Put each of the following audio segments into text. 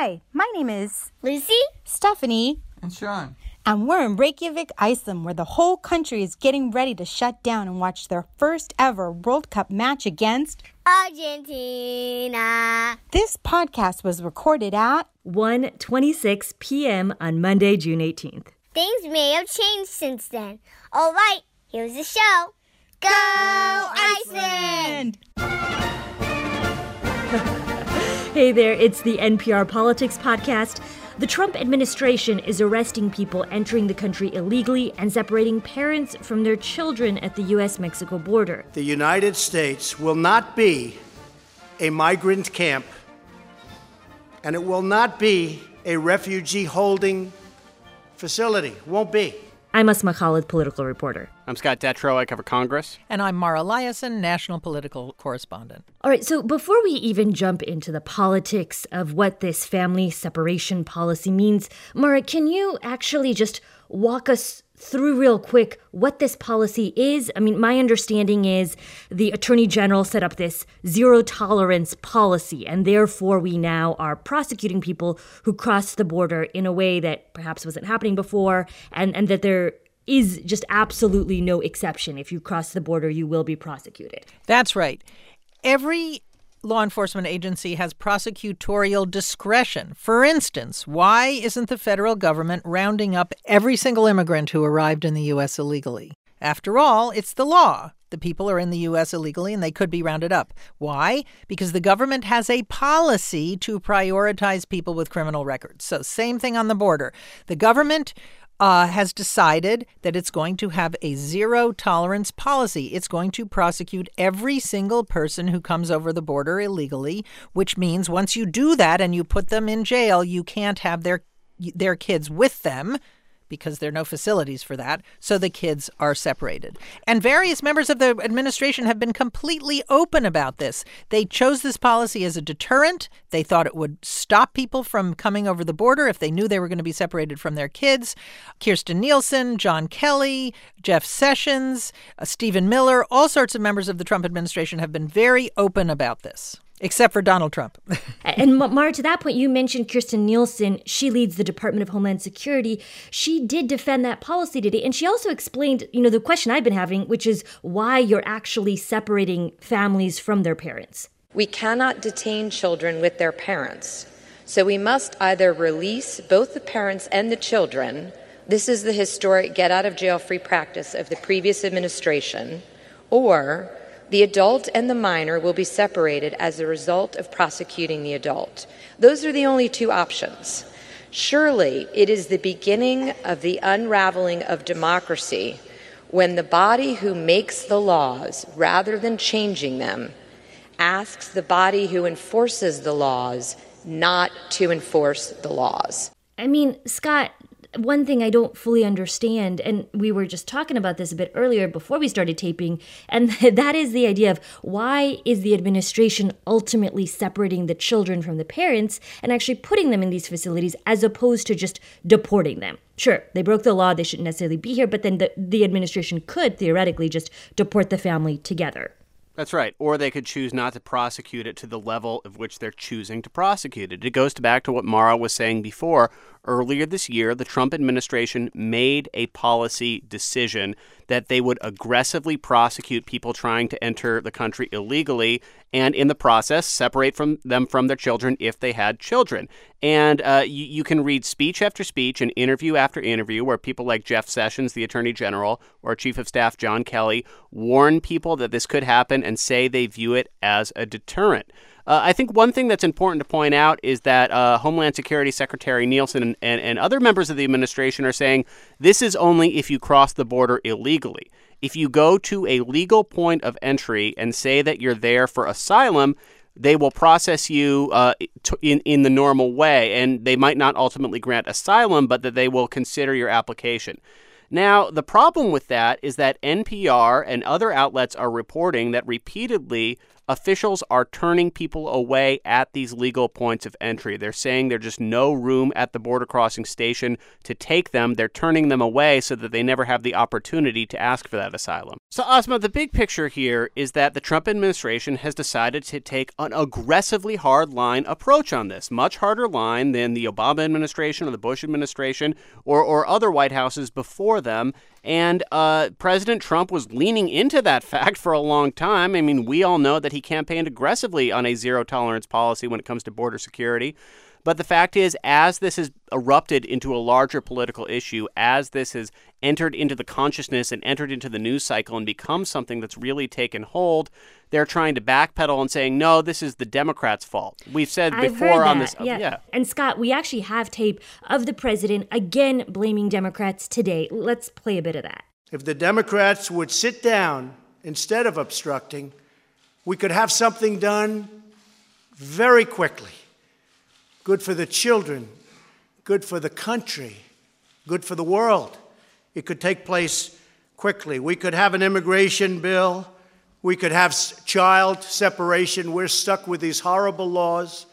Hi, my name is Lucy, Stephanie, And Sean. and we're in Reykjavik, Iceland, where the whole country is getting ready to shut down and watch their first ever World Cup match against. Argentina. This podcast was recorded at 1:26 p.m. on Monday, June 18th. Things may have changed since then. All right, here's the show. Go Iceland! Hey there, it's the NPR Politics podcast. The Trump administration is arresting people entering the country illegally and separating parents from their children at the US Mexico border. The United States will not be a migrant camp, and it will not be a refugee holding facility. Won't be. I'm Asma Khalid, political reporter. I'm Scott Detrow. I cover Congress. And I'm Mara Liasson, national political correspondent. All right, so before we even jump into the politics of what this family separation policy means, Mara, can you actually just walk us through real quick what this policy is? I mean, my understanding is the Attorney General set up this zero tolerance policy, and therefore we now are prosecuting people who cross the border in a way that perhaps wasn't happening before, and, and that there is just absolutely no exception. If you cross the border, you will be prosecuted. That's right. Every law enforcement agency has prosecutorial discretion. For instance, why isn't the federal government rounding up every single immigrant who arrived in the U.S. illegally? After all, it's the law. The people are in the U.S. illegally and they could be rounded up. Why? Because the government has a policy to prioritize people with criminal records. So, same thing on the border. The government uh, has decided that it's going to have a zero tolerance policy. It's going to prosecute every single person who comes over the border illegally, which means once you do that and you put them in jail, you can't have their their kids with them because there are no facilities for that. So the kids are separated. And various members of the administration have been completely open about this. They chose this policy as a deterrent. They thought it would stop people from coming over the border if they knew they were going to be separated from their kids. Kirstjen Nielsen, John Kelly, Jeff Sessions, uh, Stephen Miller, all sorts of members of the Trump administration have been very open about this. Except for Donald Trump. and Mara, to that point, you mentioned Kirstjen Nielsen. She leads the Department of Homeland Security. She did defend that policy today, and she also explained, you know, the question I've been having, which is why you're actually separating families from their parents. We cannot detain children with their parents, so we must either release both the parents and the children. This is the historic get out of jail free practice of the previous administration, or the adult and the minor will be separated as a result of prosecuting the adult. Those are the only two options. Surely it is the beginning of the unraveling of democracy when the body who makes the laws, rather than changing them, asks the body who enforces the laws not to enforce the laws. I mean, Scott, one thing I don't fully understand, and we were just talking about this a bit earlier before we started taping, and that is the idea of why is the administration ultimately separating the children from the parents and actually putting them in these facilities as opposed to just deporting them? Sure, they broke the law, they shouldn't necessarily be here, but then the, the administration could theoretically just deport the family together. That's right. Or they could choose not to prosecute it to the level of which they're choosing to prosecute it. It goes back to what Mara was saying before. Earlier this year, the Trump administration made a policy decision that they would aggressively prosecute people trying to enter the country illegally and, in the process, separate from them from their children if they had children. And uh, you, you can read speech after speech and interview after interview where people like Jeff Sessions, the Attorney General, or Chief of Staff John Kelly warn people that this could happen and say they view it as a deterrent. Uh, I think one thing that's important to point out is that uh, Homeland Security Secretary Nielsen and, and, and other members of the administration are saying this is only if you cross the border illegally. If you go to a legal point of entry and say that you're there for asylum, they will process you uh, in in the normal way, and they might not ultimately grant asylum, but that they will consider your application. Now, the problem with that is that NPR and other outlets are reporting that repeatedly officials are turning people away at these legal points of entry. They're saying there's just no room at the border crossing station to take them. They're turning them away so that they never have the opportunity to ask for that asylum. So, Asma, the big picture here is that the Trump administration has decided to take an aggressively hard line approach on this, much harder line than the Obama administration or the Bush administration or, or other White Houses before them. And uh, President Trump was leaning into that fact for a long time. I mean, we all know that he campaigned aggressively on a zero tolerance policy when it comes to border security. But the fact is, as this has erupted into a larger political issue, as this has entered into the consciousness and entered into the news cycle and become something that's really taken hold, they're trying to backpedal and saying, no, this is the Democrats' fault. We've said I've before on that, this. Uh, yeah. yeah. And Scott, we actually have tape of the president again blaming Democrats today. Let's play a bit of that. If the Democrats would sit down instead of obstructing, we could have something done very quickly. Good for the children, good for the country, good for the world. It could take place quickly. We could have an immigration bill. We could have child separation. We're stuck with these horrible laws.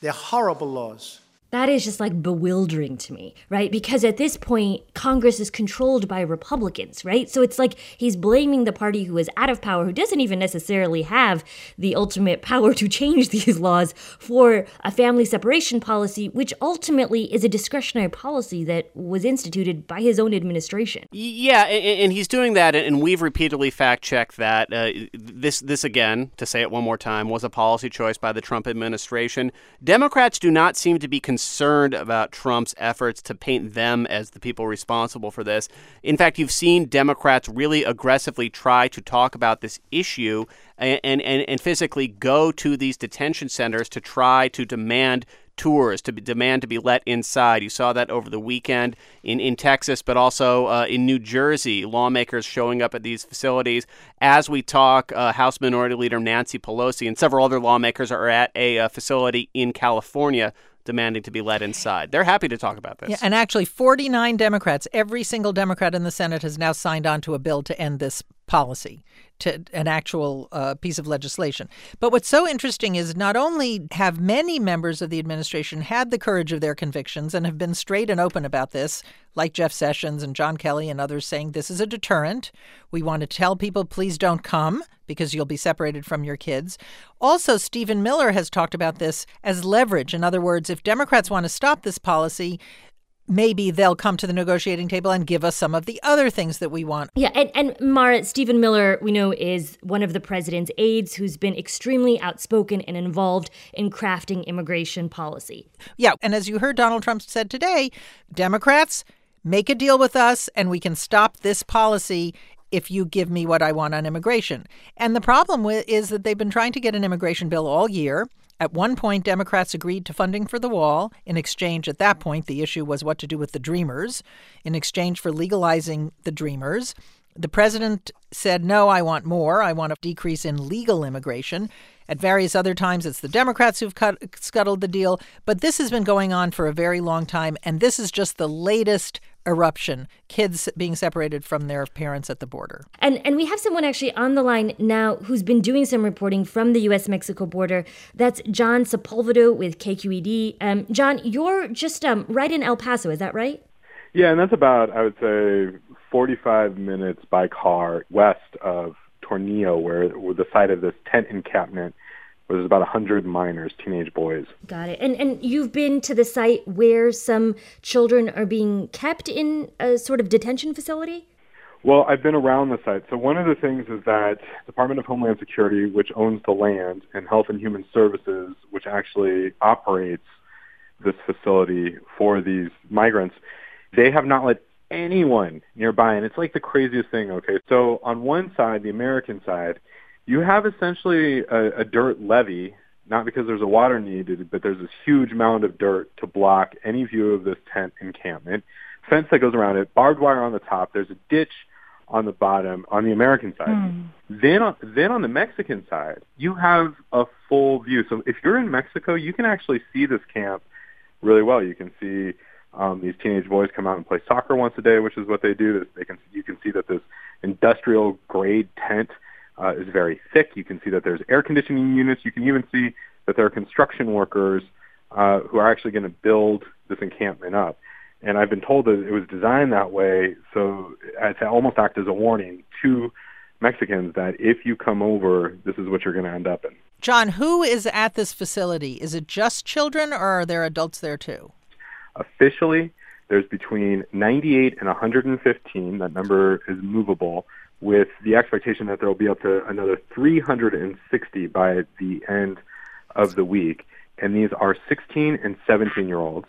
They're horrible laws. That is just like bewildering to me, right? Because at this point, Congress is controlled by Republicans, right? So it's like he's blaming the party who is out of power, who doesn't even necessarily have the ultimate power to change these laws for a family separation policy, which ultimately is a discretionary policy that was instituted by his own administration. Yeah, and, he's doing that, and we've repeatedly fact checked that. Uh, this, this again, to say it one more time, was a policy choice by the Trump administration. Democrats do not seem to be concerned concerned about Trump's efforts to paint them as the people responsible for this. In fact, you've seen Democrats really aggressively try to talk about this issue and, and, and physically go to these detention centers to try to demand tours to be, demand to be let inside. You saw that over the weekend in, in Texas, but also uh, in New Jersey. Lawmakers showing up at these facilities. As we talk, uh, House Minority Leader Nancy Pelosi and several other lawmakers are at a uh, facility in California demanding to be let inside. They're happy to talk about this. Yeah, and actually, 49 Democrats, every single Democrat in the Senate has now signed on to a bill to end this policy to an actual uh, piece of legislation. But what's so interesting is not only have many members of the administration had the courage of their convictions and have been straight and open about this, like Jeff Sessions and John Kelly and others saying this is a deterrent. We want to tell people, please don't come because you'll be separated from your kids. Also, Stephen Miller has talked about this as leverage. In other words, if Democrats want to stop this policy, maybe they'll come to the negotiating table and give us some of the other things that we want. Yeah, and, and Mara, Stephen Miller, we know, is one of the president's aides who's been extremely outspoken and involved in crafting immigration policy. Yeah, and as you heard Donald Trump said today, Democrats make a deal with us and we can stop this policy if you give me what I want on immigration. And the problem with, is that they've been trying to get an immigration bill all year. At one point, Democrats agreed to funding for the wall. In exchange, at that point, the issue was what to do with the Dreamers. In exchange for legalizing the Dreamers, the president said, No, I want more. I want a decrease in legal immigration. At various other times, it's the Democrats who've cut, scuttled the deal. But this has been going on for a very long time. And this is just the latest eruption kids being separated from their parents at the border. And and we have someone actually on the line now who's been doing some reporting from the us mexico border. That's john Sepulvado with kqed um, john you're just um, right in el paso is that right? Yeah and that's about i would say 45 minutes by car west of tornillo where, where the site of this tent encampment was about 100 minors, teenage boys. Got it. And and you've been to the site where some children are being kept in a sort of detention facility? Well, I've been around the site. So one of the things is that Department of Homeland Security, which owns the land, and Health and Human Services, which actually operates this facility for these migrants, they have not let anyone nearby. And it's like the craziest thing, okay? So on one side, the American side, you have essentially a, a dirt levee, not because there's a water needed, but there's this huge mound of dirt to block any view of this tent encampment. Fence that goes around it, barbed wire on the top. There's a ditch on the bottom on the American side. Mm. Then on, then on the Mexican side, you have a full view. So if you're in Mexico, you can actually see this camp really well. You can see um, these teenage boys come out and play soccer once a day, which is what they do. They can you can see that this industrial grade tent uh, is very thick. You can see that there's air conditioning units. You can even see that there are construction workers uh, who are actually going to build this encampment up. And I've been told that it was designed that way so to almost act as a warning to Mexicans that if you come over, this is what you're going to end up in. John, who is at this facility? Is it just children or are there adults there too? Officially, there's between 98 and 115. That number is movable with the expectation that there will be up to another 360 by the end of the week. And these are 16 and 17 year olds.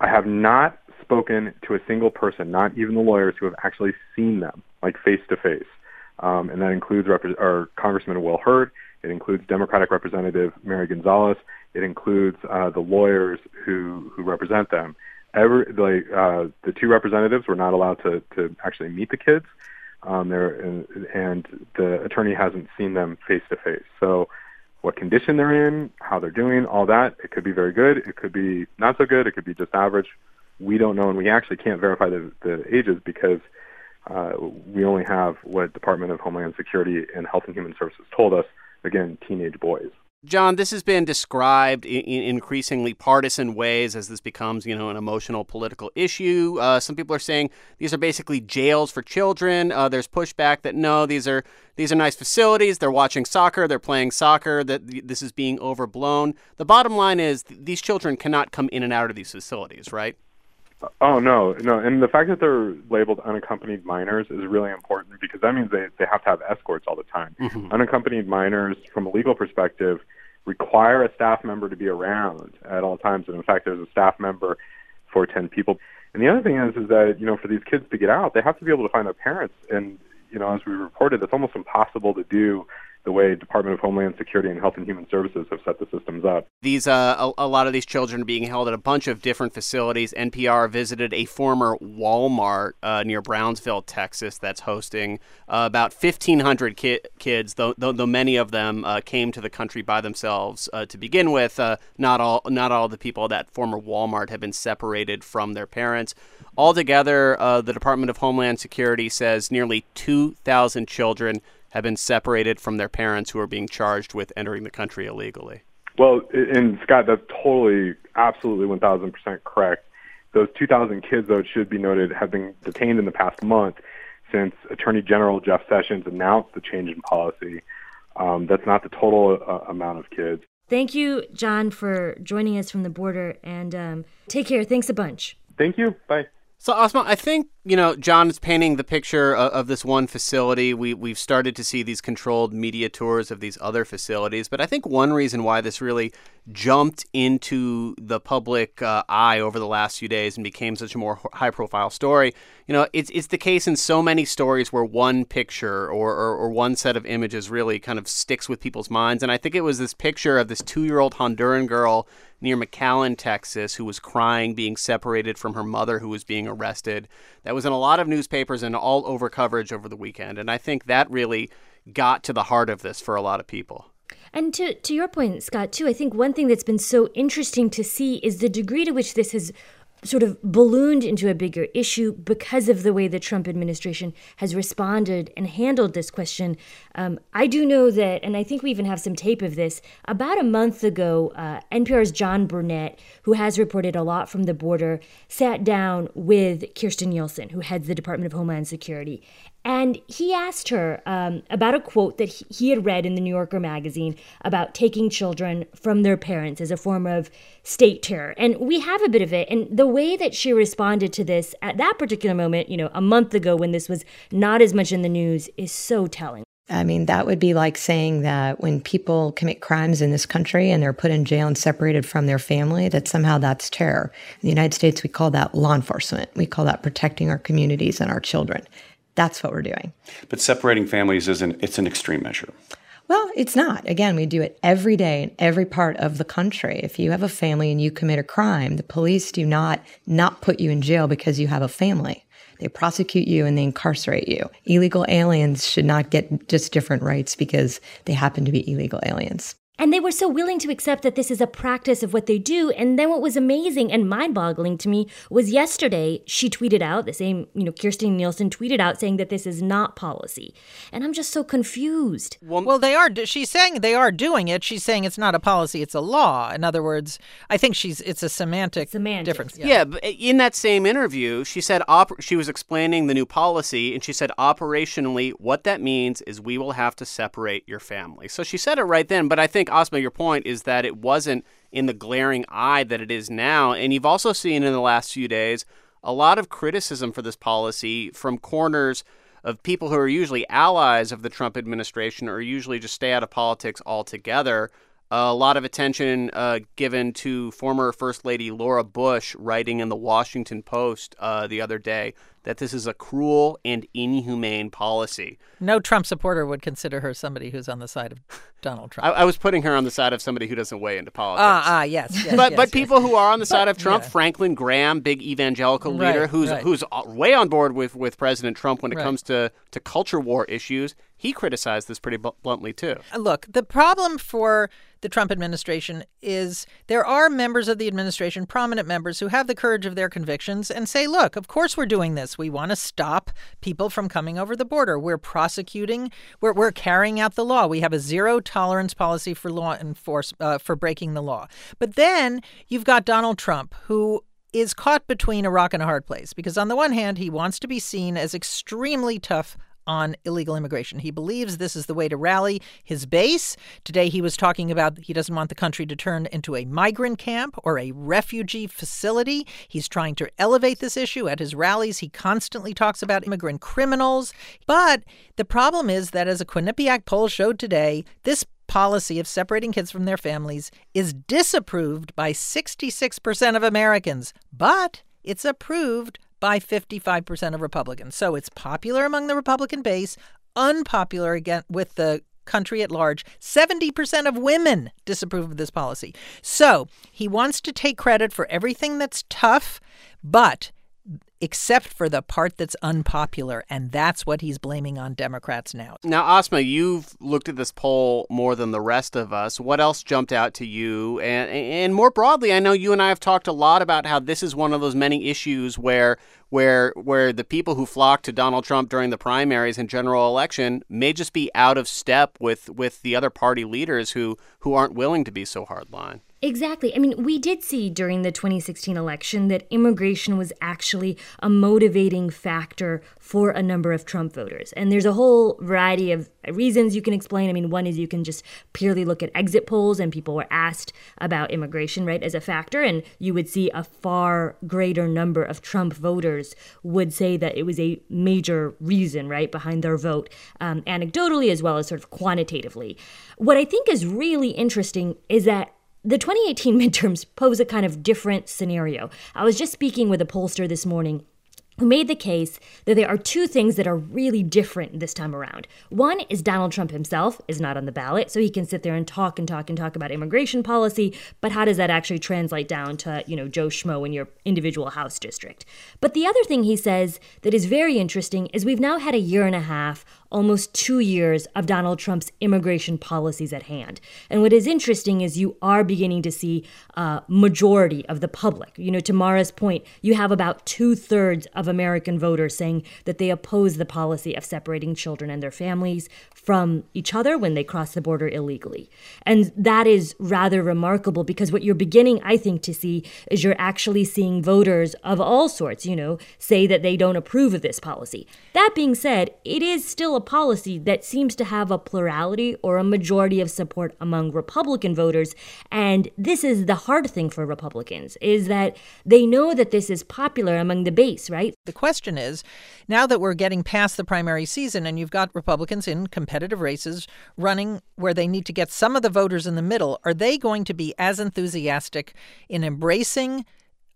I have not spoken to a single person, not even the lawyers who have actually seen them, like face to face. And that includes Rep- or Congressman Will Hurd. It includes Democratic Representative Mary Gonzalez. It includes uh, the lawyers who, who represent them. Every, like, uh, the two representatives were not allowed to, to actually meet the kids um, there, and, and the attorney hasn't seen them face to face. So, what condition they're in, how they're doing, all that, it could be very good, it could be not so good, it could be just average. We don't know, and we actually can't verify the, the ages because uh, we only have what Department of Homeland Security and Health and Human Services told us. Again, teenage boys. John, this has been described in, in, increasingly partisan ways as this becomes, you know, an emotional political issue. Uh, some people are saying these are basically jails for children. Uh, there's pushback that no, these are these are nice facilities. They're watching soccer. They're playing soccer. That this is being overblown. The bottom line is th- these children cannot come in and out of these facilities, right? Oh no, no, and the fact that they're labeled unaccompanied minors is really important because that means they they have to have escorts all the time. Mm-hmm. Unaccompanied minors, from a legal perspective, require a staff member to be around at all times, and in fact, there's a staff member for ten people. And the other thing is, is that you know, for these kids to get out, they have to be able to find their parents, and you know, as we reported, it's almost impossible to do the way Department of Homeland Security and Health and Human Services have set the systems up. These uh, a, a, lot of these children are being held at a bunch of different facilities. NPR visited a former Walmart uh, near Brownsville, Texas, that's hosting uh, about 1,500 ki- kids. Though, though, though, many of them uh, came to the country by themselves uh, to begin with. Uh, not all not all the people at that former Walmart have been separated from their parents. Altogether, the Department of Homeland Security says nearly 2,000 children have been separated from their parents who are being charged with entering the country illegally. Well, and Scott, that's totally, absolutely 1,000% correct. Those 2,000 kids, though, it should be noted, have been detained in the past month since Attorney General Jeff Sessions announced the change in policy. Um, that's not the total uh, amount of kids. Thank you, John, for joining us from the border. And um, take care. Thanks a bunch. Thank you. Bye. So, Asma, I think you know John is painting the picture of, of, this one facility. We we've started to see these controlled media tours of these other facilities, but I think one reason why this really jumped into the public uh, eye over the last few days and became such a more high-profile story, you know, it's it's the case in so many stories where one picture or, or, or one set of images really kind of sticks with people's minds. And I think it was this picture of this two-year-old Honduran girl near McAllen, Texas, who was crying, being separated from her mother, who was being arrested. That was in a lot of newspapers and all over coverage over the weekend. And I think that really got to the heart of this for a lot of people. And to, to your point, Scott, too, I think one thing that's been so interesting to see is the degree to which this has sort of ballooned into a bigger issue because of the way the Trump administration has responded and handled this question. Um, I do know that, and I think we even have some tape of this. About a month ago, uh, NPR's John Burnett, who has reported a lot from the border, sat down with Kirstjen Nielsen, who heads the Department of Homeland Security, and he asked her um, about a quote that he had read in the New Yorker magazine about taking children from their parents as a form of state terror. And we have a bit of it. And the way that she responded to this at that particular moment, you know, a month ago when this was not as much in the news, is so telling. I mean, that would be like saying that when people commit crimes in this country and they're put in jail and separated from their family, that somehow that's terror. In the United States, we call that law enforcement. We call that protecting our communities and our children. That's what we're doing. But separating families isn't, it's an extreme measure. Well, it's not. Again, we do it every day in every part of the country. If you have a family and you commit a crime, the police do not not put you in jail because you have a family. They prosecute you and they incarcerate you. Illegal aliens should not get just different rights because they happen to be illegal aliens. And they were so willing to accept that this is a practice of what they do. And then what was amazing and mind boggling to me was yesterday she tweeted out, the same, you know, Kirstjen Nielsen tweeted out saying that this is not policy. And I'm just so confused. Well, well, they are, she's saying they are doing it. She's saying it's not a policy, it's a law. In other words, I think she's, it's a semantic Semantics. difference. Yeah. but in that same interview, she said op- she was explaining the new policy, and she said operationally, what that means is we will have to separate your family. So she said it right then, but I think, Asma, your point is that it wasn't in the glaring eye that it is now. And you've also seen in the last few days a lot of criticism for this policy from corners of people who are usually allies of the Trump administration or usually just stay out of politics altogether a lot of attention uh, given to former First Lady Laura Bush writing in the Washington Post uh, the other day that this is a cruel and inhumane policy. No Trump supporter would consider her somebody who's on the side of Donald Trump. I, I was putting her on the side of somebody who doesn't weigh into politics. Ah, ah, yes, yes, but yes, but yes. people who are on the side of Trump, yeah. Franklin Graham, big evangelical Right, leader, who's right. who's way on board with, with President Trump when it Right. comes to to culture war issues. He criticized this pretty bl- bluntly too. Uh, Look, the problem for the Trump administration is there are members of the administration, prominent members, who have the courage of their convictions and say, look, of course we're doing this. We want to stop people from coming over the border. We're prosecuting, we're, we're carrying out the law. We have a zero tolerance policy for law enforcement, uh, for breaking the law. But then you've got Donald Trump, who is caught between a rock and a hard place because on the one hand he wants to be seen as extremely tough on illegal immigration. He believes this is the way to rally his base. Today he was talking about he doesn't want the country to turn into a migrant camp or a refugee facility. He's trying to elevate this issue at his rallies. He constantly talks about immigrant criminals. But the problem is that as a Quinnipiac poll showed today, this policy of separating kids from their families is disapproved by 66% of Americans, but it's approved by 55% of Republicans. So it's popular among the Republican base, unpopular again with the country at large. 70% of women disapprove of this policy. So he wants to take credit for everything that's tough, but except for the part that's unpopular. And that's what he's blaming on Democrats now. Now, Asma, you've looked at this poll more than the rest of us. What else jumped out to you? And and more broadly, I know you and I have talked a lot about how this is one of those many issues where where where the people who flocked to Donald Trump during the primaries and general election may just be out of step with with the other party leaders who who aren't willing to be so hardline. Exactly. I mean, we did see during the 2016 election that immigration was actually a motivating factor for a number of Trump voters. And there's a whole variety of reasons you can explain. I mean, one is you can just purely look at exit polls and people were asked about immigration, right, as a factor. And you would see a far greater number of Trump voters would say that it was a major reason, right, behind their vote, um, anecdotally as well as sort of quantitatively. What I think is really interesting is that the 2018 midterms pose a kind of different scenario. I was just speaking with a pollster this morning who made the case that there are two things that are really different this time around. One is Donald Trump himself is not on the ballot, so he can sit there and talk and talk and talk about immigration policy, but how does that actually translate down to, you know, Joe Schmo in your individual house district? But the other thing he says that is very interesting is we've now had a year and a half almost two years of Donald Trump's immigration policies at hand. And what is interesting is you are beginning to see a majority of the public. You know, to Mara's point, you have about two thirds of American voters saying that they oppose the policy of separating children and their families from each other when they cross the border illegally. And that is rather remarkable because what you're beginning, I think, to see is you're actually seeing voters of all sorts, you know, say that they don't approve of this policy. That being said, it is still a policy that seems to have a plurality or a majority of support among Republican voters. And this is the hard thing for Republicans is that they know that this is popular among the base, right? The question is now that we're getting past the primary season and you've got Republicans in competitive races running where they need to get some of the voters in the middle, are they going to be as enthusiastic in embracing?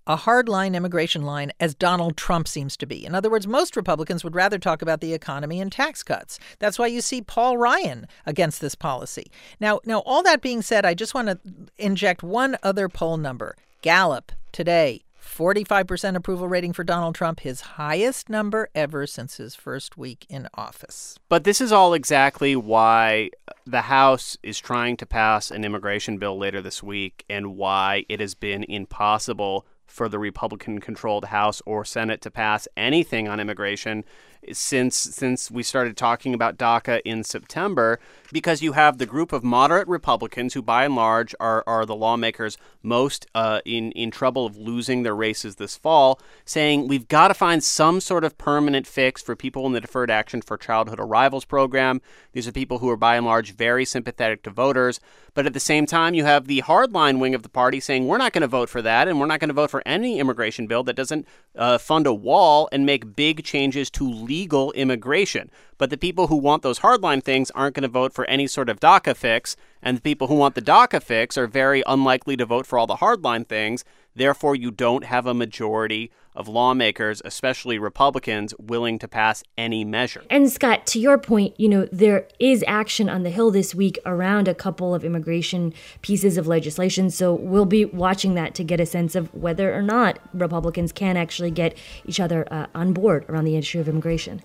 a hardline immigration line as Donald Trump seems to be. In other words, most Republicans would rather talk about the economy and tax cuts. That's why you see Paul Ryan against this policy. Now, now all that being said, I just want to inject one other poll number. Gallup today 45% approval rating for Donald Trump, his highest number ever since his first week in office. But this is all exactly why the House is trying to pass an immigration bill later this week and why it has been impossible for the Republican controlled House or Senate to pass anything on immigration since since we started talking about DACA in September because you have the group of moderate Republicans who by and large are, are the lawmakers most uh, in in trouble of losing their races this fall saying we've got to find some sort of permanent fix for people in the deferred action for childhood arrivals program. These are people who are by and large very sympathetic to voters. But at the same time you have the hardline wing of the party saying we're not going to vote for that and we're not going to vote for any immigration bill that doesn't uh, fund a wall and make big changes to legal immigration. But the people who want those hardline things aren't going to vote for any sort of DACA fix, and the people who want the DACA fix are very unlikely to vote for all the hardline things. Therefore, you don't have a majority of lawmakers, especially Republicans, willing to pass any measure. And Scott, to your point, you know, there is action on the Hill this week around a couple of immigration pieces of legislation. So we'll be watching that to get a sense of whether or not Republicans can actually get each other uh, on board around the issue of immigration.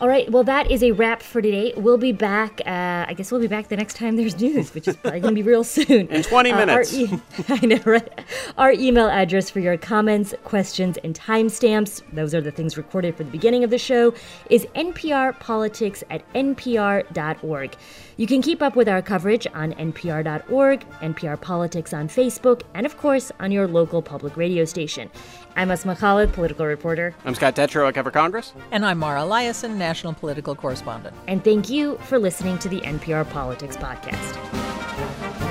All right, well, that is a wrap for today. We'll be back. Uh, I guess we'll be back the next time there's news, which is probably going to be real soon. In 20 minutes. Uh, our e- I know, right? Our email address for your comments, questions, and timestamps, those are the things recorded for the beginning of the show, is nprpolitics at npr.org. You can keep up with our coverage on npr.org, NPR Politics on Facebook, and of course on your local public radio station. I'm Asma Khalid, political reporter. I'm Scott Detrow, I cover Congress. And I'm Mara Liasson, national political correspondent. And thank you for listening to the NPR Politics Podcast.